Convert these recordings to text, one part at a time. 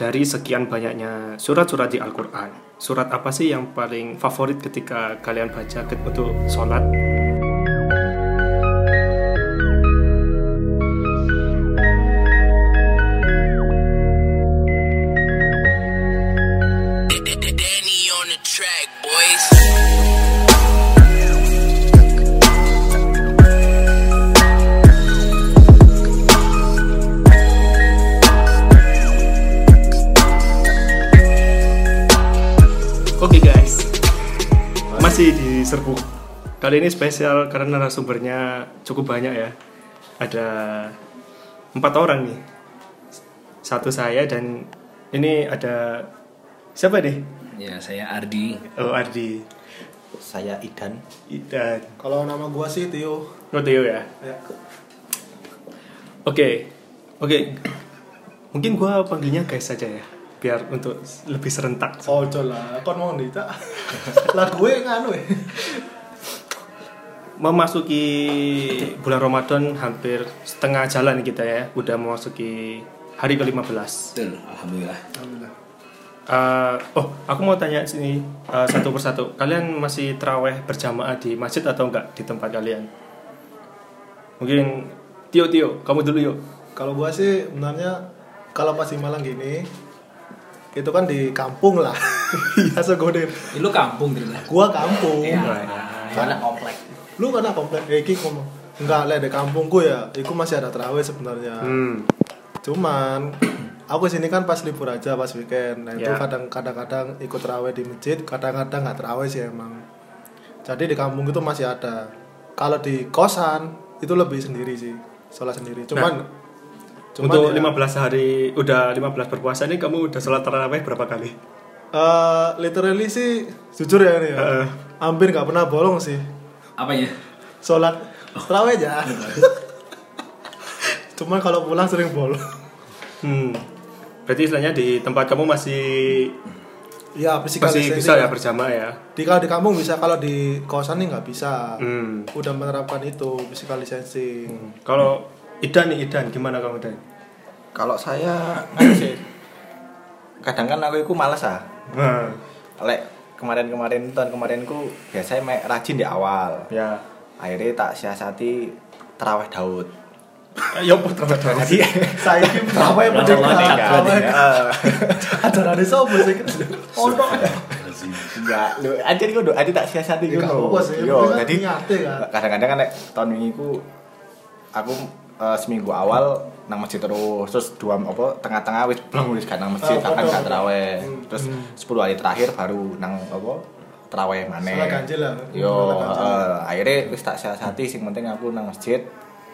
dari sekian banyaknya surat-surat di Al-Quran, surat apa sih yang paling favorit ketika kalian baca untuk sholat? Oke guys, masih di serbu. Kali ini spesial karena narasumbernya cukup banyak ya. Ada empat orang nih. Satu saya dan ini ada siapa nih? Ya, saya Ardi. Oh Ardi. Saya Idan. Dan Kalau nama gua sih Tio. oh, Theo ya. Ya. Oke, oke. Mungkin gua panggilnya guys saja ya, biar untuk lebih serentak. Ojo lah, kon mau nih tak. lah gue nganu ya. Memasuki bulan Ramadan hampir setengah jalan kita ya, udah memasuki hari ke-15. Betul, alhamdulillah. Alhamdulillah. Eh, oh, aku mau tanya sini eh, satu persatu. Kalian masih teraweh berjamaah di masjid atau enggak di tempat kalian? Mungkin Tio Tio, kamu dulu yuk. Kalau gua sih sebenarnya kalau pas di Malang gini itu kan di kampung lah. Iya segoden. Ini lu kampung gitu lah. Gua kampung. Karena komplek. Lu kan komplek eh, iki ngomong. Enggak lah di kampungku ya, iku masih ada terawih sebenarnya. Hmm. Cuman aku sini kan pas libur aja pas weekend. Nah, itu Ya. kadang kadang-kadang ikut terawih di masjid, kadang-kadang nggak terawih sih emang. Jadi di kampung itu masih ada. Kalau di kosan itu lebih sendiri sih, sholat sendiri. Cuman cuman Untuk ya, 15 hari udah 15 berpuasa ini kamu udah sholat tarawih berapa kali? eh, literally sih jujur ya ini ya. Heeh. Hampir nggak pernah bolong sih. Apanya? Sholat terawih aja. Cuman kalau pulang sering bolong. Hmm. Berarti istilahnya di tempat kamu masih Ya, physical masih distancing bisa ya lah. berjamaah ya. Di kalau di kampung bisa, kalau di kosan nih nggak bisa. Hmm. Udah menerapkan itu physical distancing. Kalau Idan nih Idan gimana kamu Dan? Kalau saya sih. Kadang kan aku itu males ah. Nah, Lek kemarin-kemarin tahun kemarinku biasanya mek rajin di awal. ya. Akhirnya tak siasati terawih Daud. Ya putra Jadi Saya ini terawih Terawih merdeka. Terawih. Ajaran di sopo sih? Ono. Enggak, lu anjir ku adi tak siasati sih, Yo, kan jadi kan. kadang-kadang kan nek tahun wingi ku aku eh, seminggu awal nang masjid terus terus dua apa tengah-tengah wis belum wis kan nang masjid akan betul. gak terawih Hmm. terus 10 hari terakhir baru nang apa terawih maneh Salah ganjil lah. yo eh, akhirnya wis tak siasati sing penting aku nang masjid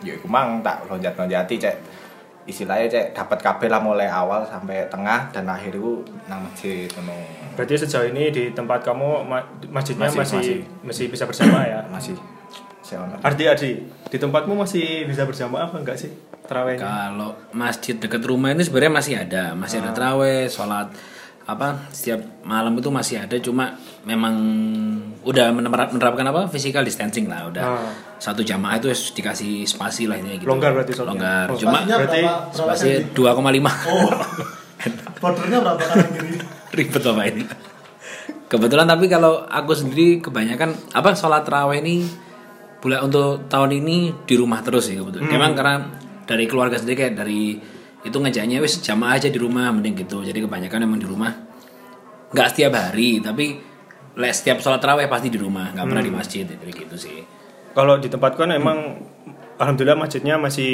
yo iku mang tak lonjat-lonjati cek istilahnya cek dapat kabeh lah mulai awal sampai tengah dan akhir itu nang masjid ngono Berarti sejauh ini di tempat kamu ma- masjidnya Masih, masih masih, masih. bisa berjamaah ya? masih Ardi Ardi, di tempatmu masih bisa berjamaah apa enggak sih terawihnya? Kalau masjid dekat rumah ini sebenarnya masih ada, masih ada terawih, sholat apa setiap malam itu masih ada cuma memang udah menerap- menerapkan apa physical distancing lah udah Ah. satu jamaah itu dikasih spasi lah ini gitu Longgar berarti sholatnya? longgar Oh, cuma berarti spasi senti? 2,5 Oh. Bordernya berapa kanan kiri? ribet apa ini kebetulan tapi kalau aku sendiri kebanyakan apa sholat terawih ini bulan untuk tahun ini di rumah terus sih kebetulan Hmm. emang karena dari keluarga sendiri kayak dari itu ngajaknya wis jamaah aja di rumah mending gitu jadi kebanyakan emang di rumah nggak setiap hari tapi le setiap sholat terawih pasti di rumah nggak pernah di Hmm. masjid jadi gitu sih Kalau di tempatku kan emang alhamdulillah masjidnya masih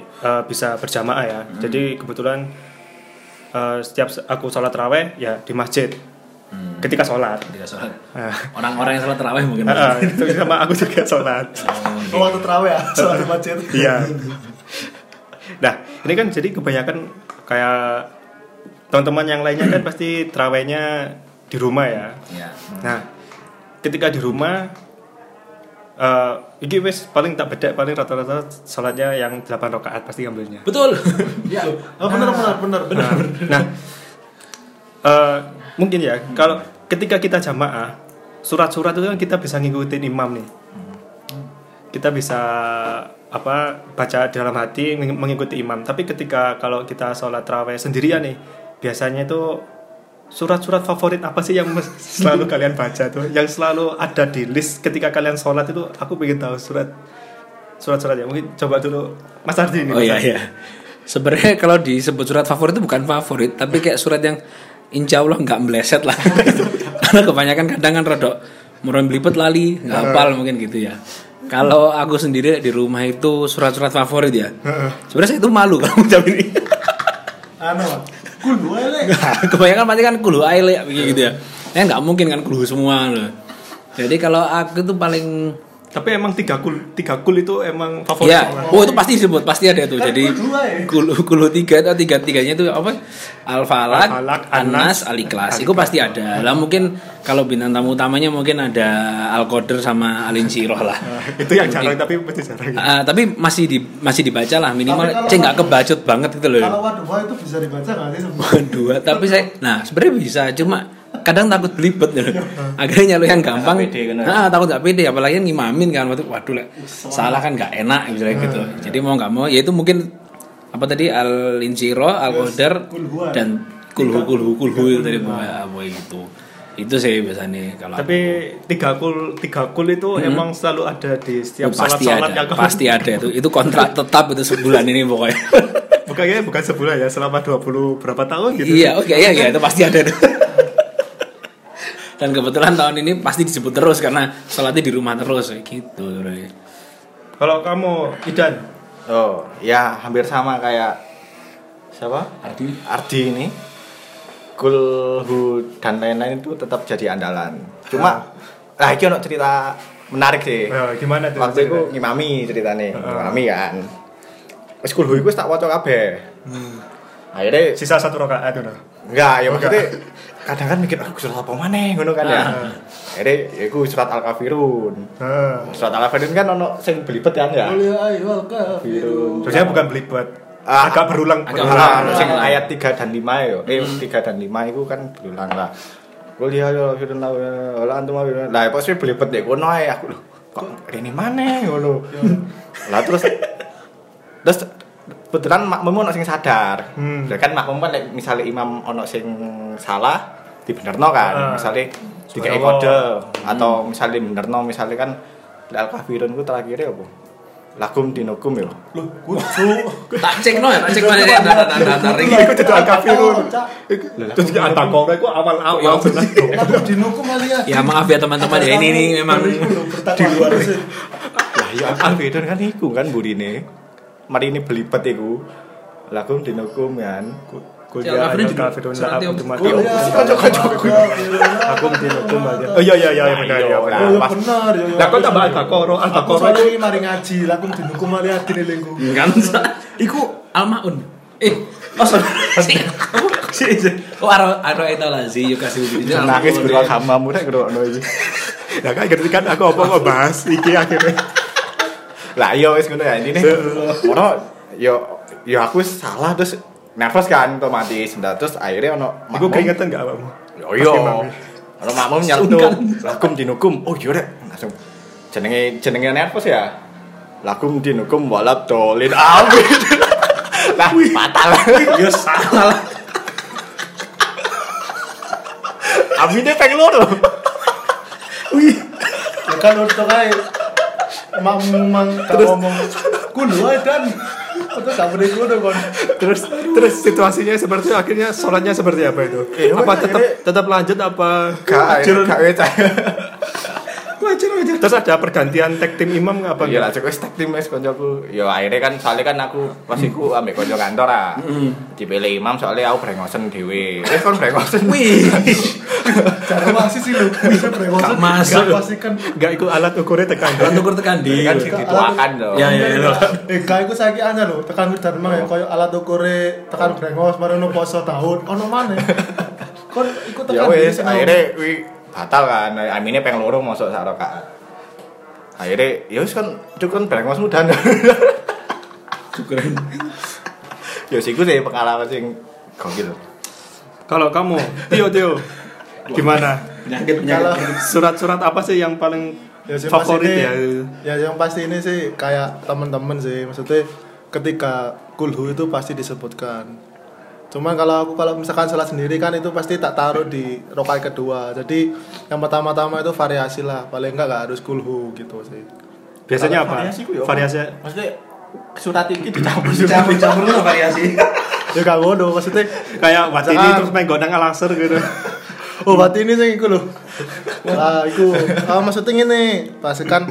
eh, bisa berjamaah ya. Hmm. Jadi kebetulan eh, setiap aku sholat terawih ya di masjid. Hmm. Ketika sholat. ketika sholat Ah. orang-orang yang sholat terawih mungkin Ah, itu sama aku juga sholat. Oh, waktu terawih ya, sholat masjid. Iya. Nah, ini kan jadi kebanyakan kayak teman-teman yang lainnya kan pasti terawihnya di rumah ya. ya Nah, ketika di rumah eh iki wis paling tak bedek paling rata-rata sholatnya yang 8 rakaat pasti ngambilnya. betul Ya. Oh, benar benar benar benar. Nah, nah, eh, mungkin ya kalau ketika kita jamaah surat-surat itu kan kita bisa ngikutin imam nih. Kita bisa apa baca dalam hati meng- mengikuti imam. Tapi ketika kalau kita sholat terawih sendirian nih, biasanya itu surat-surat favorit apa sih yang selalu kalian baca tuh yang selalu ada di list ketika kalian sholat itu aku pengen tahu surat surat-surat ya mungkin coba dulu Mas Ardi ini Oh iya iya. Sebenarnya kalau disebut surat favorit itu bukan favorit, tapi kayak surat yang insya Allah nggak meleset lah. Karena kebanyakan kadang kan rodok murah belibet lali, nggak hafal mungkin gitu ya. Kalau aku sendiri di rumah itu surat-surat favorit ya. Sebenarnya saya itu malu kalau jam ini. anu Le. kebanyakan pasti kan kulu aile gitu ya. Ya nggak mungkin kan kulu semua. loh. Jadi kalau aku tuh paling tapi emang tiga kul tiga kul itu emang favorit Ya, oh itu pasti disebut, pasti ada tuh. Jadi kulu aja. kulu kulu tiga atau tiga tiganya itu apa? Al Falak, Al-Falaq, Anas, Al Ikhlas. Itu pasti ada. Lah mungkin kalau bintang tamu utamanya mungkin ada Al Qadr sama Al Insyirah lah. Itu yang jarang tapi pasti jarang Ah, tapi masih di masih dibaca lah minimal cek nggak kebacut banget gitu loh. kalau waduh wah itu bisa dibaca nggak sih semua dua tapi saya nah sebenarnya bisa cuma kadang takut belibet. Gitu. akhirnya nyalo yang gampang. pede, kan? nah takut nggak pede apalagi ngimamin kan. Waktu waduh lah salah kan nggak enak misalnya gitu. Jadi mau nggak mau ya itu mungkin apa tadi al insiro al qadar dan kulhu kulhu kulhu itu tadi apa itu itu sih biasanya kalau tapi tiga kul tiga kul itu emang selalu ada di setiap Oh, pasti sholat-sholat ada yang pasti ada itu. Itu kontrak tetap itu sebulan ini pokoknya. Bukannya bukan sebulan ya selama 20 berapa tahun gitu. Iya, oke, iya, iya, itu pasti ada. Dan kebetulan tahun ini pasti disebut terus karena sholatnya di rumah terus gitu. kalau kamu Idan Oh, ya hampir sama kayak siapa? Ardi. Ardi ini. Kulhu dan lain-lain itu tetap jadi andalan. Cuma lah iki ono cerita menarik sih. eh, gimana tuh Waktu itu ngimami ceritane, ngimami kan. Wis kulhu iku wis tak waca kabeh. Akhirnya sisa satu rakaat itu enggak ya maksudnya kadang kan mikir aku surat apa maneh ngono kan ya. Akhirnya ya iku surat Al-Kafirun. Nah, Surat Al-Kafirun kan ono sing belibet kan ya. Qul ya kafirun Sebenarnya bukan belibet. Ah, agak berulang. agak berulang. Ah, sing ayat 3 dan 5 ya. Eh 3 dan 5 itu kan berulang lah. Qul ya ya firun la wala antum Lah pas belibet dek kono ae aku lho. Kok rene maneh ngono. Lah terus terus kebetulan makmum ono sing sadar. Hmm. Lah kan makmum kan lek misale imam ono sing salah dibenerno kan. Ah. Misale dikai Subhanallah. kode atau misale benerno misale kan al kafirun ku terakhirnya apa? Lakum dinukum ya. loh kudu Tak cek no ya, tak cek mana ya tanda-tanda ring. Iku jadi al-kafirun. Terus di antakora itu awal-awal Ya, jelas dong. lalu dinukum kali ya Ya maaf ya teman-teman ya ini ini memang di luar sih Lah ya Al-Fidon kan iku kan burine. Mari ini belibet iku. Lakum dinukum kan. Kul Ya, ya Al-Kafirun ayyuhal juga kafirun surat la yang- aku Aku dinukum aja. Oh iya iya iya iya, benar ya. Iya, benar. Pas- benar ya. ya. Lah kok tambah Aku al-Baqarah soalnya itu ini mari ngaji, lakum dinukum mari adine lingku. kan iku almaun. Eh, oh sorry. Oh aro aro itu lazi yuk kasih uji. Nangis beruang hamamu nek ngrokno iki. Ya kan ngerti kan aku apa kok bahas iki akhirnya. Lah iya wis ngono ya intine. Ono yo yo aku wis salah terus nervous kan otomatis. Nah, terus akhirnya ono makmum- keringetan enggak awakmu? Oh iya. Ono makmum nyeletuk. Lakum dinukum. Oh iya rek. Langsung jenenge jenenge nervous ya. Lakum dinukum walad dolin amin. Lah fatal. Ya salah. Aminnya peng loro. Ya kan untuk ae emang emang gak ngomong kudu dan itu gak boleh kudu kon. Terus terus situasinya seperti akhirnya sholatnya seperti apa itu? Eh, apa tetap tetap lanjut apa? Gak wajar Terus ada pergantian tag tim imam nggak apa? Iya lah, cukup tag tim wis koncoku. Ya akhirnya kan soalnya kan aku pas iku ambek konco kantor ah. Dipilih imam soalnya aku brengosen dhewe. Wis kon brengosen. Wih. Cara masih sih lu bisa. Gak masuk. Pasti kan Gak ikut alat ukurnya tekan. Kan tukur tekan di. Kan dituakan loh. Ya ya ya. Eh, gak iku saiki anyar lho, tekan dharma ya koyo alat ukure tekan brengos marono poso tahun. Ono maneh. Kon iku Ya tekan wis diri, akhirnya wi batal kan. Amine peng loro masuk sak rakaat. Akhirnya ya wis kan cukup brengos mudan. Syukuran. Ya siku sih pengalaman sing gokil. Kalau kamu, Tio Tio, gimana? Penyakit Kalau Surat-surat apa sih yang paling ya sih favorit pasti ya? ini- Ya yang pasti ini sih kayak teman-teman sih maksudnya ketika kulhu itu pasti disebutkan Cuman kalau aku kalau misalkan sholat sendiri kan itu pasti tak taruh di rokaat kedua. Jadi yang pertama-tama itu variasi lah. Paling enggak nggak harus kulhu gitu sih. Biasanya apa? Variasi ku ya? Variasi Maksudnya surat ini dicampur Campur-campur lu variasi. Ya gak ngono maksudnya. kayak Watini Jangan. terus main godang alaser gitu. Oh, berarti ini sing iku lho. Nah, iku. Ah, maksudnya ngene, pas kan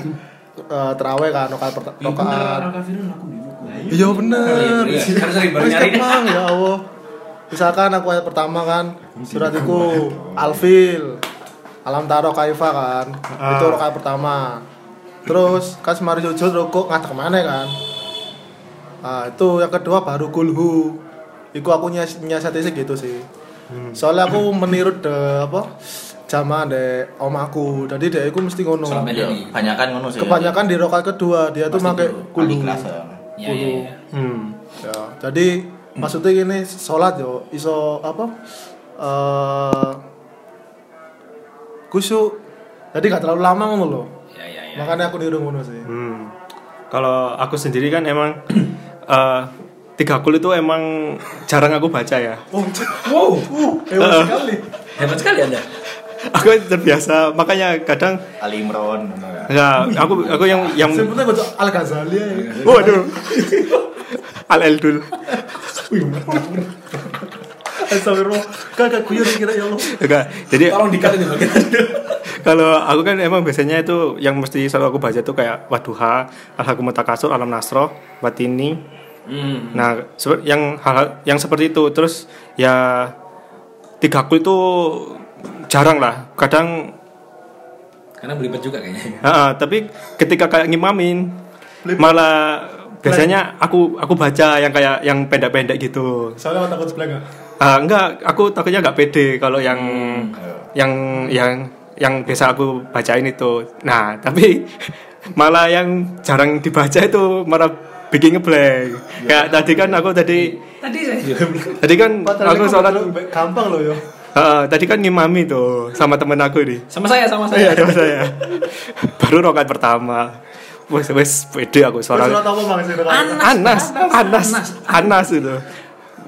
eh, terawih kan rokaat. Rokaat. Iya bener. Iya, iya. Kan sering baru Wis nyari. tenang, ya Allah. Misalkan aku ayat pertama kan surat iku Alfil. Alam taro kaifa kan. Itu Ah. rokaat pertama. Terus kan semari sujud rukuk ngadeg ke mana kan? Nah, itu yang kedua baru kulhu. Iku aku nyas nyiasati sih gitu sih. Soalnya aku meniru de apa? Jamaah de om aku. Jadi dia iku mesti ngono. Iya, ini. banyakan ngono sih. Kebanyakan di rokaat kedua dia tuh pakai kulhu. ya. Ya, ya, ya. Hmm. Ya, jadi maksudnya gini sholat yo iso apa? eh kusyuk. Jadi gak terlalu lama ngono loh. Ya, ya, ya. Makanya aku niru ngono sih. Hmm. Kalau aku sendiri kan emang eh, tiga kul itu emang jarang aku baca ya. Wow, hebat sekali. Hebat sekali Anda. Aku terbiasa makanya kadang Ali Imron ya. aku aku yang yang Sebutnya baca Al Ghazali ya. waduh al eldul Astagfirullah. Kagak guyon kira ya Allah. enggak jadi Tolong dikat ini bagian kalau aku kan emang biasanya itu yang mesti selalu aku baca tuh kayak waduha alhaqumut takasur alam nasroh watini Hmm. nah yang hal yang seperti itu terus ya tiga kul itu jarang lah kadang Karena berlipat juga kayaknya. Ah, tapi ketika kayak ngimamin malah biasanya aku aku baca yang kayak yang pendek-pendek gitu. Soalnya takut sebelah enggak? Ah, enggak, aku takutnya enggak pede kalau yang yang yang yang biasa aku bacain itu. Nah, tapi malah yang jarang dibaca itu malah bikin ngeblank. Kayak tadi kan aku tadi Tadi saya tadi kan aku sholat gampang loh yo. ah, tadi kan ngimami tuh sama temen aku nih. sama saya sama Iya, saya. ada saya. Baru rokat pertama. Wes wes pede aku Surat suara apa bang sih? Anas, Anas, Anas itu.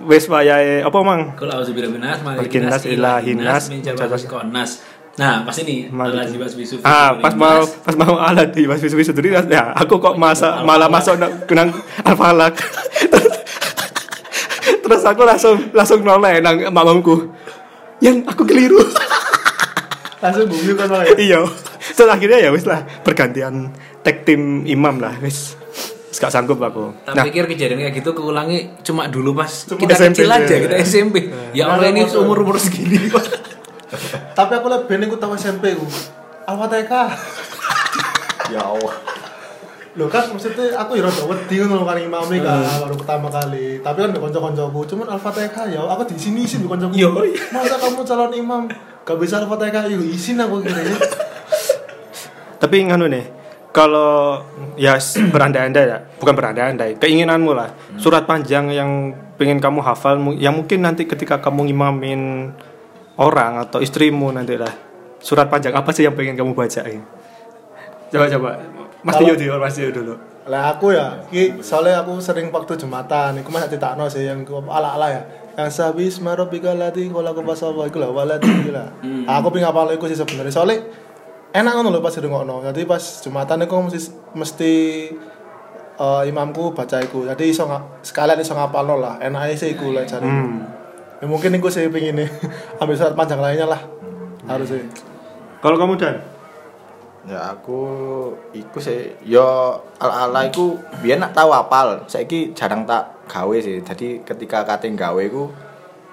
Wes wayahe apa mang? Kul auzubillahi minas Malikin nas, ilahin nas, min syarri konas. Nah, pas ini jibas bisu. Ah, pas mau pas mau alat di pas wisu dulu ya, aku kok masa malah masuk nang kenang alfalak. Terus aku langsung langsung noleh nang mamamku. Yang aku keliru. Langsung bumi kan ya. iya. Terus akhirnya ya wis lah bergantian tag tim imam lah. Wis Gak sanggup aku. Tak Nah, pikir kejadian kayak gitu keulangi cuma dulu pas Cuma kita SMP kecil aja, ya. kita SMP. Ya Allah ini umur umur segini. Tapi aku lebih nih tahu SMP ku. Al-Fatihah. Ya Allah. Loh kan maksudnya aku ya rada wedi ngono kan imame kan baru pertama kali. Tapi kan kanca-kancaku, cuman Al-Fatihah ya aku di sini isin kancaku. Yo. Masa kamu calon imam gak bisa Al-Fatihah yuk isin aku kira ya. tapi nganu nih, kalau ya berandai-andai ya, bukan berandai-andai, keinginanmu lah. Surat panjang yang pengen kamu hafal yang mungkin nanti ketika kamu ngimamin orang atau istrimu nanti lah. Surat panjang apa sih yang pengen kamu bacain? Coba coba. Mas Tio dulu, Mas Tio dulu. Lah aku ya, iki soalnya aku sering waktu Jumatan, iku masih ditakno sih yang ku- ala-ala ya. Yang sabis marobika lati kalau aku pas apa iku lah walati lah. Aku pengen apal iku sih sebenarnya. Soalnya enak ngono lho pas ngono. Jadi pas Jumatan iku mesti mesti eh, imamku baca iku. Jadi iso sekalian iso ngapalno lah. Enake sih iku lah cari. Hmm. Ya mungkin iku sih pengen ambil surat panjang lainnya lah. Harus sih. Kalau kamu dan Ya aku iku sih yo ala-ala iku biyen nak tau apal. Saiki jarang tak gawe sih. Jadi ketika kate gawe iku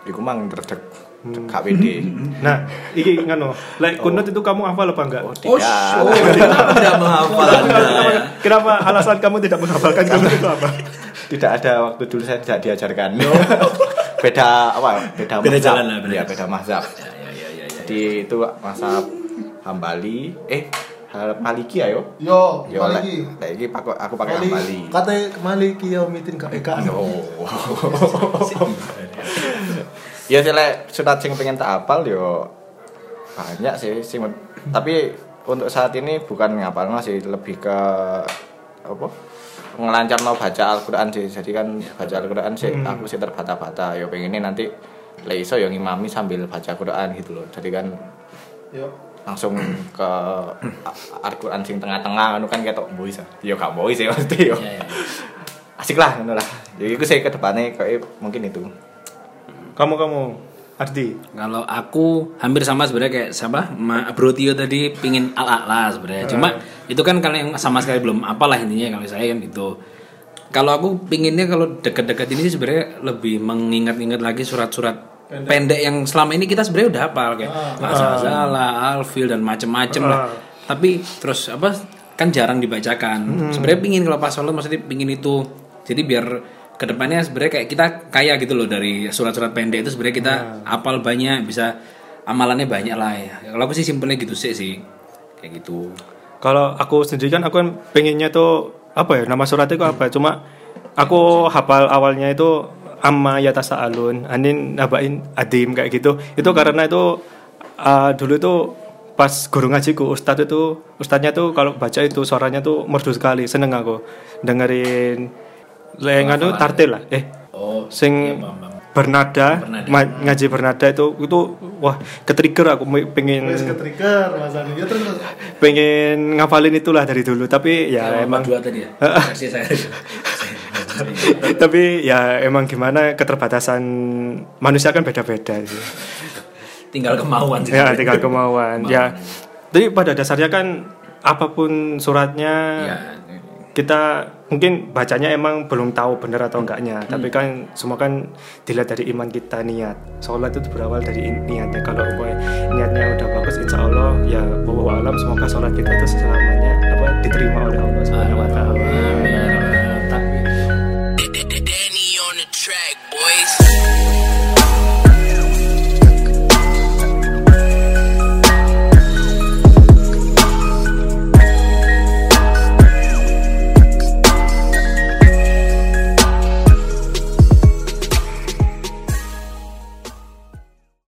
iku mang dredeg pede. Nah, iki nganu, like kunut itu kamu hafal apa enggak? Oh, tidak. kenapa tidak menghafal Anda? ya? Kenapa alasan kamu tidak menghafalkan kunut itu apa? tidak ada waktu dulu saya tidak diajarkan. beda apa? Beda Beda mazhab. jalan lah, beda Iya, jalan. beda mazhab. Ya, ya, ya, ya, ya. Jadi itu mazhab Hambali. Eh, Maliki ayo. Yo, Yo, lek lek iki pakai aku pakai Hambali. Katanya Maliki ya mitin gak eka. Ya sih lek surat sing pengen tak hafal yo banyak sih sing tapi untuk saat ini bukan ngapal sih lebih ke apa ngelancar mau baca Al-Qur'an sih. Jadi kan baca Al-Qur'an sih aku sih terbata-bata. Ya pengennya nanti le iso yang ngimami sambil baca Quran gitu loh. Jadi kan Yo. langsung ke Al-Qur'an sing tengah-tengah anu kan ketok boys. Ya gak boys sih mesti yo. Ya, ya. Asik lah ngono lah. Jadi itu saya ke depannya kayak mungkin itu. Kamu kamu Ardi. Kalau aku hampir sama sebenarnya kayak siapa? Ma, Bro Tio tadi pingin ala-ala sebenarnya. Cuma itu kan kalau yang sama sekali belum apalah intinya kalau saya kan gitu. Kalau aku pinginnya kalau dekat-dekat ini sih sebenarnya lebih mengingat-ingat lagi surat-surat pendek yang selama ini kita sebenarnya udah hafal kayak Masalah, Alfil dan macem-macem lah. Tapi terus apa kan jarang dibacakan. Sebenarnya pingin kalau pas maksudnya pingin itu. Jadi biar ke depannya sebenarnya kayak kita kaya gitu loh dari surat-surat pendek itu sebenarnya kita apal banyak bisa amalannya banyak lah ya. Kalau aku sih simpelnya gitu sih sih kayak gitu. Kalau aku sendiri kan aku kan pengennya tuh apa ya nama suratnya itu apa? Cuma aku hafal awalnya itu amma yatasa alun, anin nabain adim kayak gitu. Itu karena itu uh, dulu itu pas guru ngajiku ustadz itu ustadznya tuh kalau baca itu suaranya tuh merdu sekali seneng aku dengerin lengan tuh tartil lah eh Oh, sing iya, bernada, Bernada. ma- ngaji bernada itu itu wah ketrigger aku pengen Wes ke trigger Mas Ani. Ya terus pengen ngapalin itulah dari dulu tapi ya Emang emang dua tadi ya. Saya. tapi ya emang gimana keterbatasan manusia kan beda-beda sih. Tinggal kemauan sih. ya tinggal kemauan ya tapi pada dasarnya kan apa pun suratnya Ya, kita mungkin bacanya emang belum tahu benar atau enggaknya tapi kan semua kan dilihat dari iman kita niat. Sholat itu berawal dari niatnya. Kalau boy, niatnya udah bagus insya Allah ya bahwa alam semoga sholat kita itu selamanya apa diterima oleh Allah subhanahu wa taala